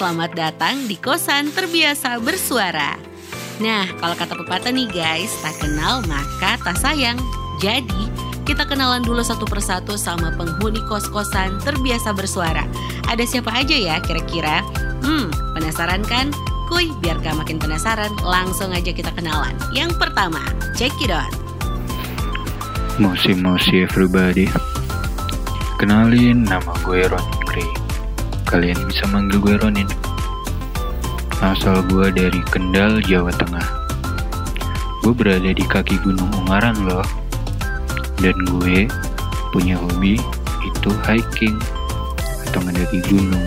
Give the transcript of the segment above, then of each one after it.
selamat datang di kosan terbiasa bersuara. Nah, kalau kata pepatah nih guys, tak kenal maka tak sayang. Jadi, kita kenalan dulu satu persatu sama penghuni kos-kosan terbiasa bersuara. Ada siapa aja ya kira-kira? Hmm, penasaran kan? Kuy, biar gak makin penasaran, langsung aja kita kenalan. Yang pertama, check it out. Mosi-mosi everybody Kenalin, nama gue Gray Kalian bisa manggil gue Ronin. Asal gue dari Kendal, Jawa Tengah. Gue berada di kaki Gunung Ungaran loh. Dan gue punya hobi itu hiking Atau mendaki gunung.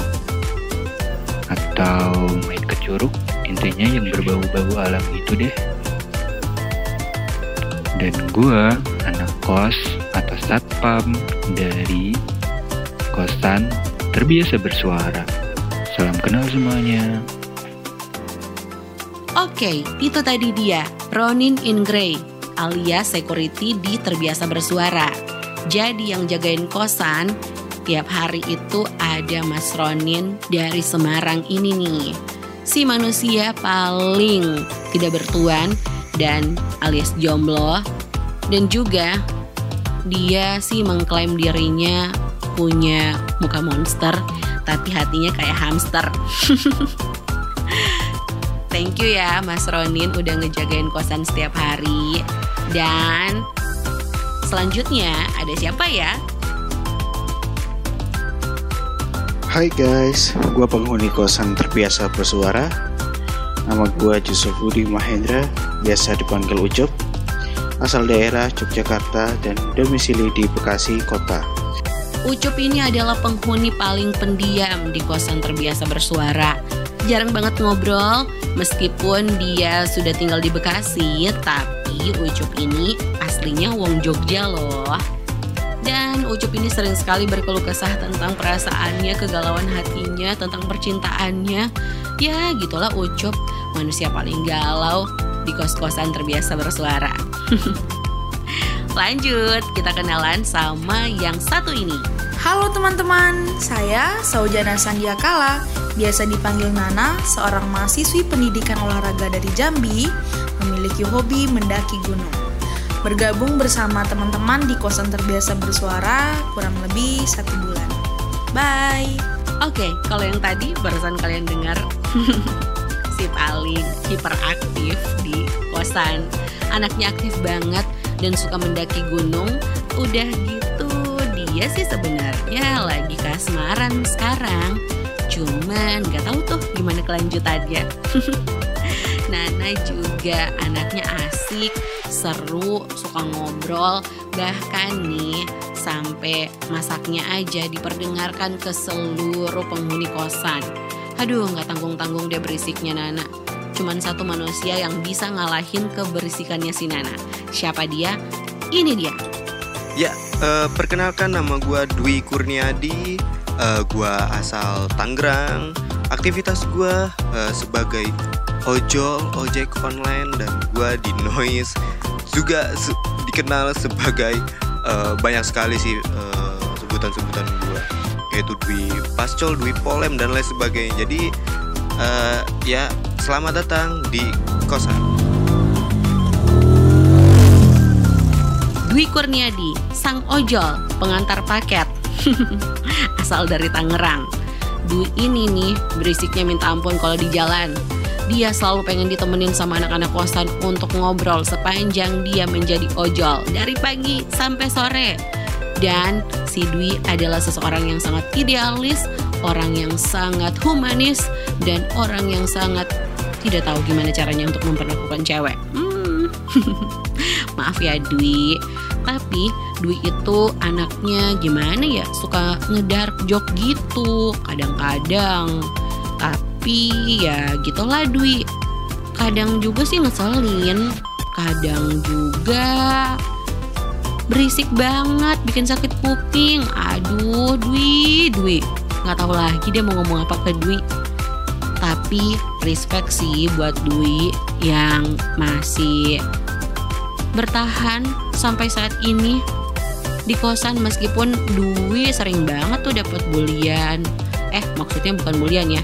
Atau main ke curug Intinya yang berbau-bau alam itu deh. Dan gue anak kos atau satpam dari kosan terbiasa bersuara. Salam kenal semuanya. Oke, itu tadi dia, Ronin in Grey, alias security di terbiasa bersuara. Jadi yang jagain kosan, tiap hari itu ada Mas Ronin dari Semarang ini nih. Si manusia paling tidak bertuan dan alias jomblo dan juga dia sih mengklaim dirinya punya muka monster tapi hatinya kayak hamster. Thank you ya Mas Ronin udah ngejagain kosan setiap hari. Dan selanjutnya ada siapa ya? Hai guys, gue penghuni kosan terbiasa bersuara. Nama gue Yusuf Budi Mahendra, biasa dipanggil Ucup. Asal daerah Yogyakarta dan domisili di Bekasi Kota. Ucup ini adalah penghuni paling pendiam di kosan terbiasa bersuara. Jarang banget ngobrol, meskipun dia sudah tinggal di Bekasi, tapi Ucup ini aslinya wong Jogja loh. Dan Ucup ini sering sekali berkeluh kesah tentang perasaannya, kegalauan hatinya, tentang percintaannya. Ya gitulah Ucup, manusia paling galau di kos-kosan terbiasa bersuara. Lanjut, kita kenalan sama yang satu ini. Halo teman-teman, saya Saujana Sandiakala, biasa dipanggil Nana, seorang mahasiswi pendidikan olahraga dari Jambi, memiliki hobi mendaki gunung. Bergabung bersama teman-teman di kosan terbiasa bersuara kurang lebih satu bulan. Bye! Oke, kalau yang tadi barusan kalian dengar si paling hiperaktif di kosan. Anaknya aktif banget dan suka mendaki gunung. Udah gitu, dia sih sebenarnya lagi kasmaran sekarang. Cuman gak tahu tuh gimana kelanjutannya. Nana juga anaknya asik, seru, suka ngobrol, bahkan nih sampai masaknya aja diperdengarkan ke seluruh penghuni kosan. Aduh, nggak tanggung-tanggung dia berisiknya Nana. Cuman satu manusia yang bisa ngalahin keberisikannya si Nana. Siapa dia? Ini dia. Ya, uh, perkenalkan nama gue Dwi Kurniadi. Uh, gue asal Tangerang. Aktivitas gue uh, sebagai ojol, ojek online dan gue di Noise juga se dikenal sebagai uh, banyak sekali sih sebutan-sebutan uh, gue yaitu Dwi Pascol, Dwi Polem dan lain sebagainya. Jadi uh, ya selamat datang di kosan. Dwi Kurniadi, sang ojol, pengantar paket, asal dari Tangerang. Dwi ini nih berisiknya minta ampun kalau di jalan. Dia selalu pengen ditemenin sama anak-anak kosan untuk ngobrol sepanjang dia menjadi ojol dari pagi sampai sore. Dan si Dwi adalah seseorang yang sangat idealis, orang yang sangat humanis, dan orang yang sangat tidak tahu gimana caranya untuk memperlakukan cewek. Hmm. Maaf ya Dwi, tapi Dwi itu anaknya gimana ya suka ngedark joke gitu kadang-kadang. Tapi ya gitulah Dwi. Kadang juga sih ngeselin, kadang juga berisik banget, bikin sakit kuping. Aduh, Dwi, Dwi. Nggak tahu lagi dia mau ngomong apa ke Dwi. Tapi respect sih buat Dwi yang masih bertahan sampai saat ini di kosan meskipun Dwi sering banget tuh dapat bulian. Eh, maksudnya bukan bulian ya.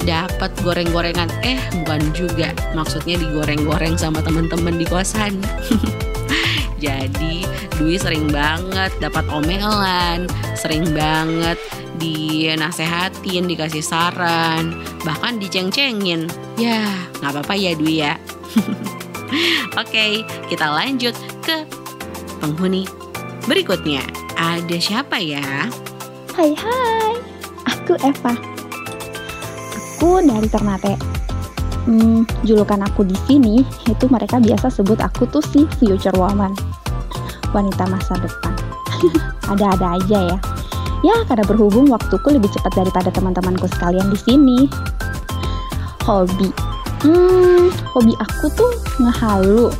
dapat goreng-gorengan. Eh bukan juga. Maksudnya digoreng-goreng sama teman-teman di kosan. Jadi Dwi sering banget dapat omelan sering banget dinasehatin dikasih saran bahkan diceng-cengin. Ya nggak apa-apa ya Dwi ya Oke, kita lanjut ke penghuni berikutnya. Ada siapa ya? Hai hai, aku Eva. Aku dari Ternate. Hmm, julukan aku di sini itu mereka biasa sebut aku tuh si future woman, wanita masa depan. Ada-ada aja ya. Ya, karena berhubung waktuku lebih cepat daripada teman-temanku sekalian di sini. Hobi, Hmm, hobi aku tuh ngehalu.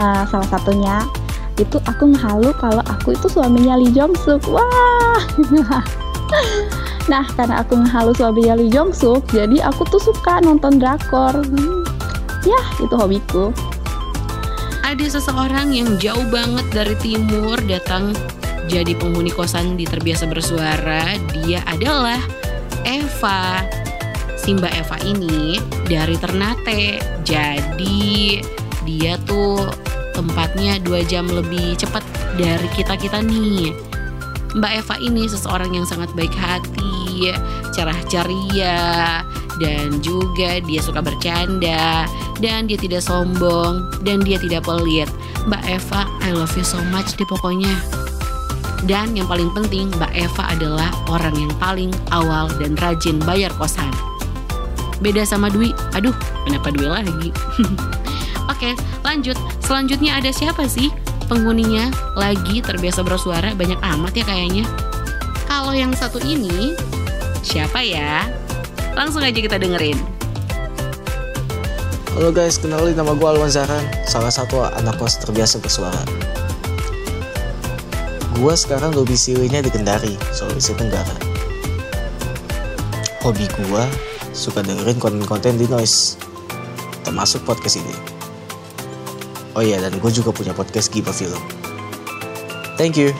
Nah, salah satunya itu aku ngehalu kalau aku itu suaminya Lee Jong Suk. Wah. nah, karena aku ngehalu suaminya Lee Jong Suk, jadi aku tuh suka nonton drakor. Hmm, ya, itu hobiku. Ada seseorang yang jauh banget dari timur datang jadi penghuni kosan di terbiasa bersuara. Dia adalah Eva si Mbak Eva ini dari Ternate. Jadi dia tuh tempatnya dua jam lebih cepat dari kita-kita nih. Mbak Eva ini seseorang yang sangat baik hati, cerah ceria, dan juga dia suka bercanda, dan dia tidak sombong, dan dia tidak pelit. Mbak Eva, I love you so much deh pokoknya. Dan yang paling penting, Mbak Eva adalah orang yang paling awal dan rajin bayar kosan beda sama Dwi. Aduh, kenapa Dwi lagi? Oke, lanjut. Selanjutnya ada siapa sih penghuninya? Lagi terbiasa bersuara banyak amat ya kayaknya. Kalau yang satu ini, siapa ya? Langsung aja kita dengerin. Halo guys, kenalin nama gue Alwan Zaran, salah satu anak kos terbiasa bersuara. Gue sekarang domisilinya di Kendari, Sulawesi Tenggara. Hobi gue suka dengerin konten-konten di noise termasuk podcast ini. Oh iya dan gue juga punya podcast Giba Film. Thank you.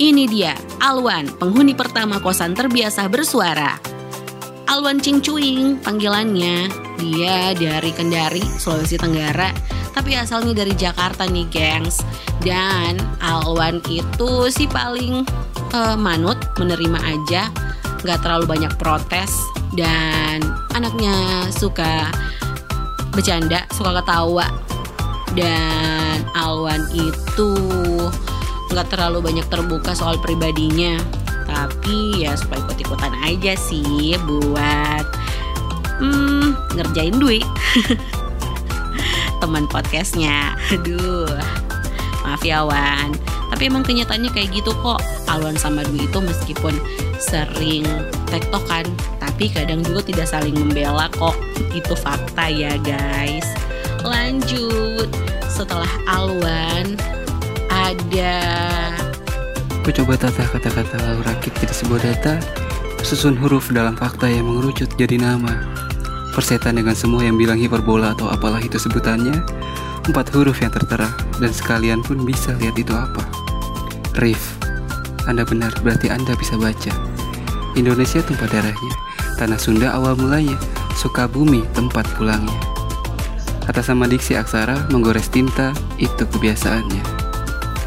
Ini dia Alwan penghuni pertama kosan terbiasa bersuara. Alwan Cing Cuing panggilannya. Dia dari Kendari Sulawesi Tenggara tapi asalnya dari Jakarta nih gengs. Dan Alwan itu sih paling uh, manut menerima aja. Nggak terlalu banyak protes dan anaknya suka bercanda, suka ketawa. Dan Alwan itu nggak terlalu banyak terbuka soal pribadinya. Tapi ya supaya ikut-ikutan aja sih buat hmm, ngerjain duit. Teman podcastnya. Aduh. Maaf ya Wan. Tapi emang kenyataannya kayak gitu kok. Alwan sama Dwi itu meskipun sering tektokan tapi kadang juga tidak saling membela kok. Itu fakta ya guys. Lanjut. Setelah Alwan ada Aku coba tata kata-kata lalu rakit jadi sebuah data Susun huruf dalam fakta yang mengerucut jadi nama. Persetan dengan semua yang bilang hiperbola atau apalah itu sebutannya Empat huruf yang tertera Dan sekalian pun bisa lihat itu apa. Rif Anda benar berarti Anda bisa baca Indonesia tempat darahnya, tanah Sunda awal mulanya, Sukabumi tempat pulangnya. Kata sama diksi aksara, menggores tinta, itu kebiasaannya.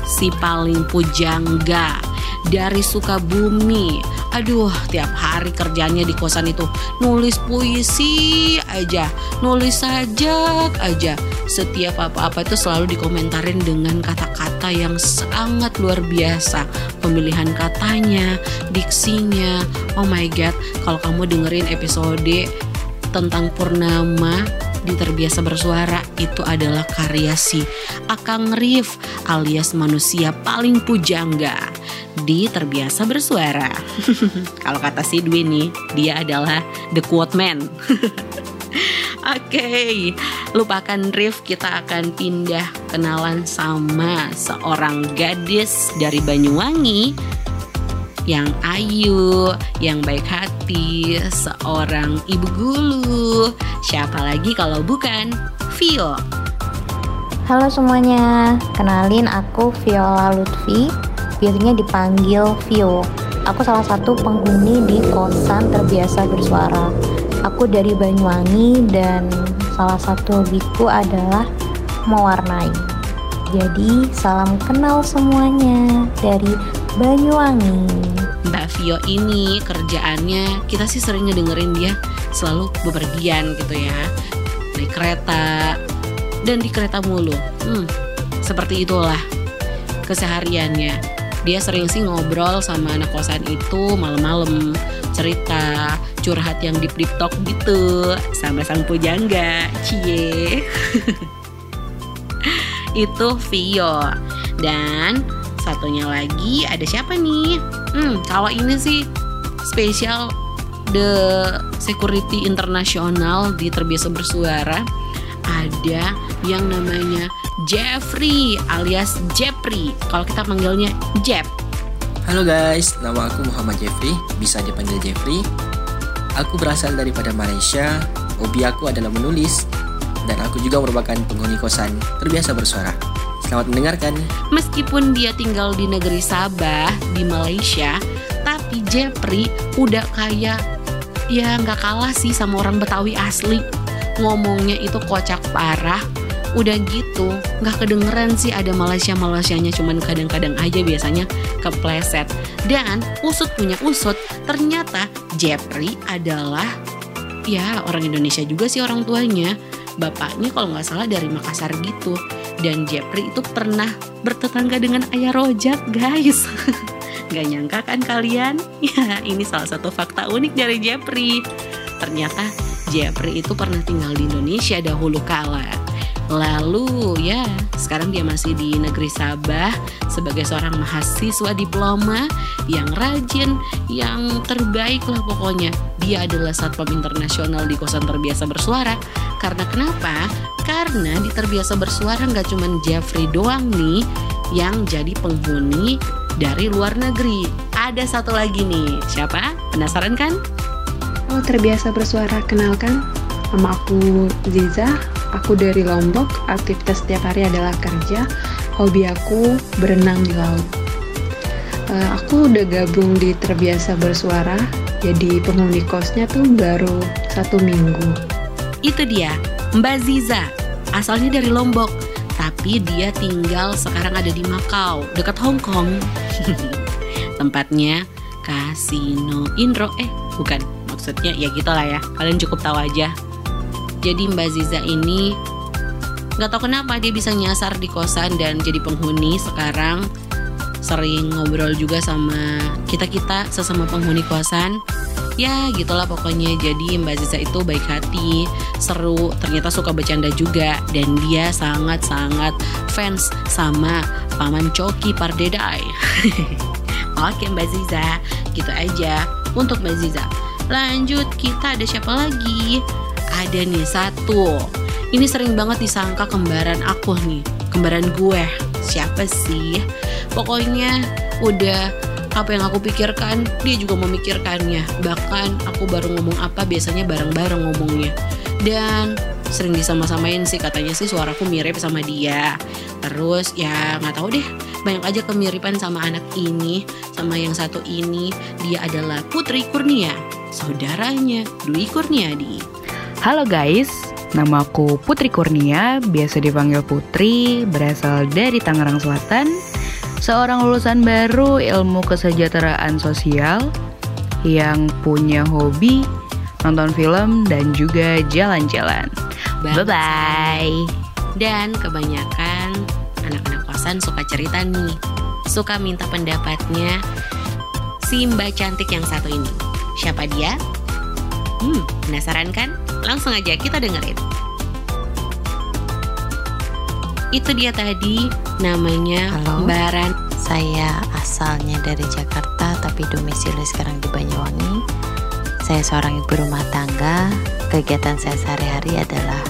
Si paling pujangga dari Sukabumi. Aduh, tiap hari kerjanya di kosan itu nulis puisi aja, nulis sajak aja. Setiap apa-apa itu selalu dikomentarin dengan kata-kata yang sangat luar biasa. Pemilihan katanya, diksinya. Oh my god, kalau kamu dengerin episode tentang Purnama di Terbiasa Bersuara itu adalah karya si Akang Rif alias manusia paling pujangga di Terbiasa Bersuara. Kalau kata si Dwi nih, dia adalah the quote man. Oke, okay. lupakan Rif, kita akan pindah kenalan sama seorang gadis dari Banyuwangi yang ayu, yang baik hati, seorang ibu gulu. Siapa lagi kalau bukan Vio? Halo semuanya, kenalin aku Viola Lutfi biasanya dipanggil Vio. aku salah satu penghuni di kosan terbiasa bersuara. Aku dari Banyuwangi dan salah satu hobiku adalah mewarnai. Jadi salam kenal semuanya dari Banyuwangi. Mbak Vio ini kerjaannya kita sih sering ngedengerin dia selalu bepergian gitu ya. Naik kereta dan di kereta mulu. Hmm, seperti itulah kesehariannya. Dia sering sih ngobrol sama anak kosan itu malam-malam cerita curhat yang deep talk gitu sama sang pujangga. Cie itu Vio. Dan satunya lagi ada siapa nih? Hmm kalau ini sih spesial the security internasional di terbiasa bersuara. Ada yang namanya Jeffrey alias Jeffrey. Kalau kita panggilnya Jeff. Halo guys, nama aku Muhammad Jeffrey, bisa dipanggil Jeffrey. Aku berasal daripada Malaysia, hobi aku adalah menulis, dan aku juga merupakan penghuni kosan terbiasa bersuara. Selamat mendengarkan. Meskipun dia tinggal di negeri Sabah di Malaysia, tapi Jeffrey udah kayak ya nggak kalah sih sama orang Betawi asli. Ngomongnya itu kocak parah. Udah gitu, nggak kedengeran sih ada Malaysia Malaysianya, cuman kadang-kadang aja biasanya kepleset. Dan usut punya usut, ternyata Jeffrey adalah ya orang Indonesia juga sih orang tuanya. Bapaknya kalau nggak salah dari Makassar gitu. Dan Jeffrey itu pernah bertetangga dengan ayah rojak guys. Gak nyangka kan kalian? Ya ini salah satu fakta unik dari Jeffrey. Ternyata Jeffrey itu pernah tinggal di Indonesia dahulu kala. Lalu ya sekarang dia masih di negeri Sabah sebagai seorang mahasiswa diploma yang rajin, yang terbaik lah pokoknya. Dia adalah satpam internasional di kosan terbiasa bersuara. Karena kenapa? Karena di terbiasa bersuara nggak cuma Jeffrey doang nih yang jadi penghuni dari luar negeri. Ada satu lagi nih, siapa? Penasaran kan? Oh, terbiasa bersuara, kenalkan. Nama aku Ziza, aku dari Lombok, aktivitas setiap hari adalah kerja, hobi aku berenang di laut. Uh, aku udah gabung di terbiasa bersuara, jadi penghuni kosnya tuh baru satu minggu. Itu dia, Mbak Ziza, asalnya dari Lombok, tapi dia tinggal sekarang ada di Makau, dekat Hong Kong. Tempatnya Kasino Indro, eh bukan, maksudnya ya gitulah ya, kalian cukup tahu aja. Jadi Mbak Ziza ini nggak tahu kenapa dia bisa nyasar di kosan dan jadi penghuni. Sekarang sering ngobrol juga sama kita kita sesama penghuni kosan ya gitulah pokoknya. Jadi Mbak Ziza itu baik hati seru ternyata suka bercanda juga. Dan dia sangat sangat fans sama paman Coki Pardedai. Oke Mbak Ziza gitu aja untuk Mbak Ziza lanjut kita ada siapa lagi? Ada nih satu. Ini sering banget disangka kembaran aku nih. Kembaran gue. Siapa sih? Pokoknya udah apa yang aku pikirkan dia juga memikirkannya. Bahkan aku baru ngomong apa biasanya bareng-bareng ngomongnya. Dan sering disama-samain sih katanya sih suaraku mirip sama dia. Terus ya nggak tahu deh. Banyak aja kemiripan sama anak ini sama yang satu ini. Dia adalah Putri Kurnia saudaranya Dwi Kurniadi. Halo guys, nama aku Putri Kurnia, biasa dipanggil Putri, berasal dari Tangerang Selatan. Seorang lulusan baru ilmu kesejahteraan sosial yang punya hobi nonton film dan juga jalan-jalan. Bye-bye. Dan kebanyakan anak-anak kosan suka cerita nih, suka minta pendapatnya si mbak cantik yang satu ini. Siapa dia? Hmm, penasaran kan? Langsung aja kita dengerin. Itu dia tadi namanya Halo. Baran. Saya asalnya dari Jakarta tapi domisili sekarang di Banyuwangi. Saya seorang ibu rumah tangga. Kegiatan saya sehari-hari adalah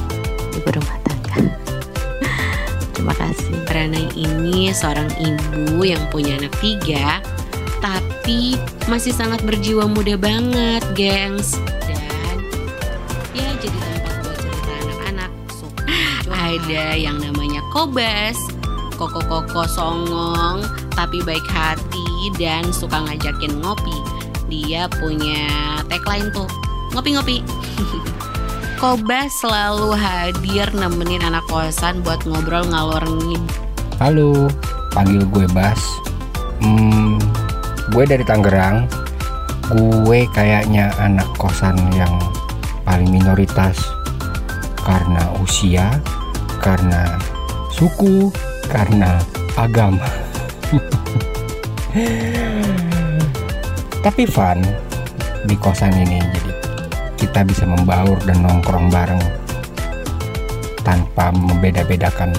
ibu rumah tangga. Terima kasih. Baranai ini seorang ibu yang punya anak tiga, tapi masih sangat berjiwa muda banget, gengs. Dan ya jadi tempat buat cerita anak-anak. So, ada yang namanya Kobas, Koko Koko Songong, tapi baik hati dan suka ngajakin ngopi. Dia punya tagline tuh, ngopi-ngopi. Kobas selalu hadir nemenin anak kosan buat ngobrol ngalor ngid. Halo, panggil gue Bas. Hmm, gue dari Tangerang. Gue kayaknya anak kosan yang paling minoritas karena usia, karena suku, karena agama. Tapi fun di kosan ini jadi kita bisa membaur dan nongkrong bareng tanpa membeda-bedakan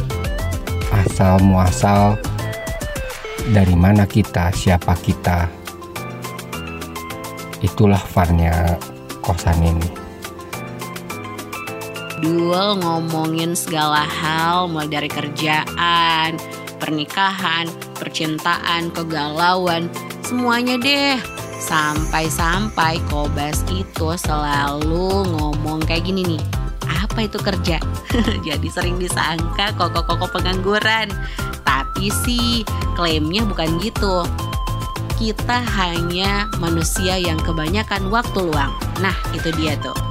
asal muasal dari mana kita, siapa kita. Itulah funnya kosan ini. Duel ngomongin segala hal mulai dari kerjaan, pernikahan, percintaan, kegalauan, semuanya deh. Sampai-sampai Kobas itu selalu ngomong kayak gini nih. Apa itu kerja? Jadi sering disangka koko-koko pengangguran. Tapi sih klaimnya bukan gitu. Kita hanya manusia yang kebanyakan waktu luang. Nah, itu dia tuh.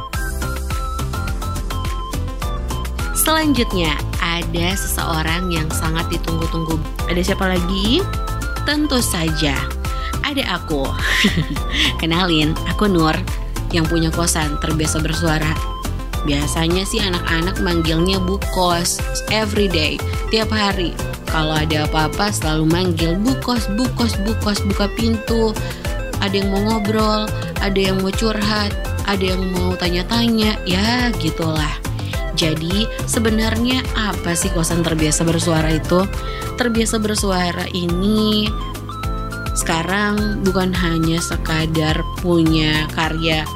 Selanjutnya, ada seseorang yang sangat ditunggu-tunggu. Ada siapa lagi? Tentu saja, ada aku. Kenalin, aku Nur yang punya kosan terbiasa bersuara. Biasanya sih anak-anak manggilnya Bu Kos every day, tiap hari. Kalau ada apa-apa selalu manggil Bu Kos, Bu Kos, Bu Kos, buka pintu. Ada yang mau ngobrol, ada yang mau curhat, ada yang mau tanya-tanya, ya gitulah. Jadi sebenarnya apa sih kosan terbiasa bersuara itu? Terbiasa bersuara ini sekarang bukan hanya sekadar punya karya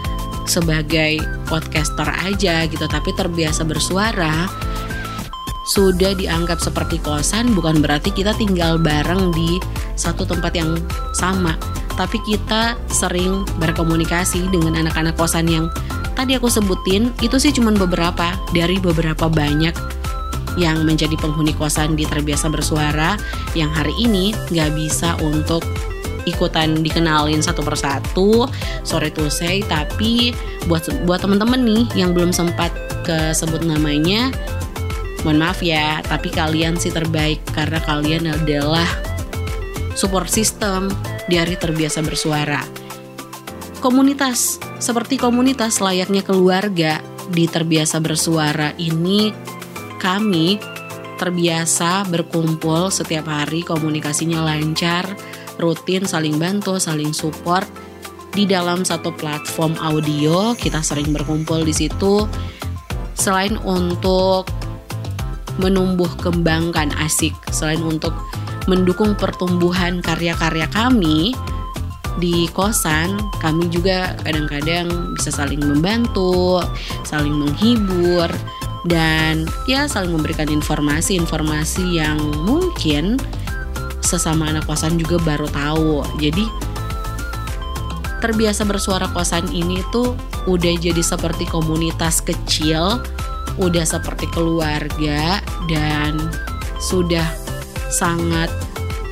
sebagai podcaster aja gitu, tapi terbiasa bersuara sudah dianggap seperti kosan bukan berarti kita tinggal bareng di satu tempat yang sama, tapi kita sering berkomunikasi dengan anak-anak kosan yang tadi aku sebutin itu sih cuma beberapa dari beberapa banyak yang menjadi penghuni kosan di terbiasa bersuara yang hari ini nggak bisa untuk ikutan dikenalin satu persatu sorry to say tapi buat buat teman-teman nih yang belum sempat kesebut namanya mohon maaf ya tapi kalian sih terbaik karena kalian adalah support system di hari terbiasa bersuara komunitas seperti komunitas layaknya keluarga di terbiasa bersuara ini kami terbiasa berkumpul setiap hari komunikasinya lancar rutin saling bantu, saling support di dalam satu platform audio. Kita sering berkumpul di situ selain untuk menumbuh kembangkan asik, selain untuk mendukung pertumbuhan karya-karya kami di kosan, kami juga kadang-kadang bisa saling membantu, saling menghibur dan ya saling memberikan informasi-informasi yang mungkin sesama anak kosan juga baru tahu. Jadi terbiasa bersuara kosan ini tuh udah jadi seperti komunitas kecil, udah seperti keluarga dan sudah sangat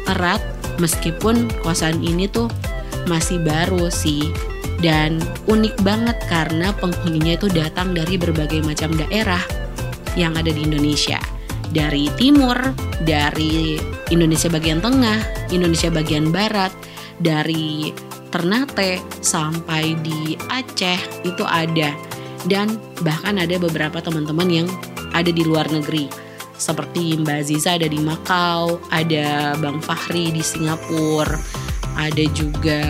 erat meskipun kosan ini tuh masih baru sih. Dan unik banget karena penghuninya itu datang dari berbagai macam daerah yang ada di Indonesia. Dari timur, dari Indonesia bagian tengah, Indonesia bagian barat, dari Ternate sampai di Aceh itu ada. Dan bahkan ada beberapa teman-teman yang ada di luar negeri. Seperti Mbak Ziza ada di Makau, ada Bang Fahri di Singapura, ada juga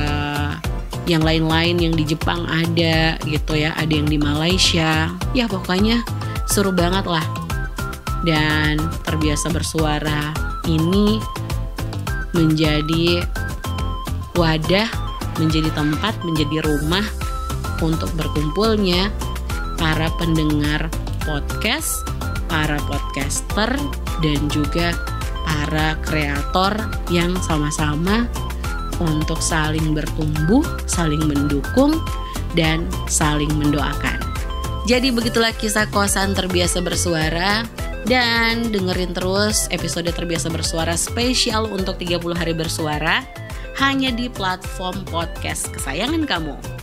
yang lain-lain yang di Jepang ada gitu ya, ada yang di Malaysia. Ya pokoknya seru banget lah dan terbiasa bersuara ini menjadi wadah, menjadi tempat, menjadi rumah untuk berkumpulnya para pendengar podcast, para podcaster, dan juga para kreator yang sama-sama untuk saling bertumbuh, saling mendukung, dan saling mendoakan. Jadi begitulah kisah kosan terbiasa bersuara Dan dengerin terus episode terbiasa bersuara spesial untuk 30 hari bersuara hanya di platform podcast kesayangan kamu.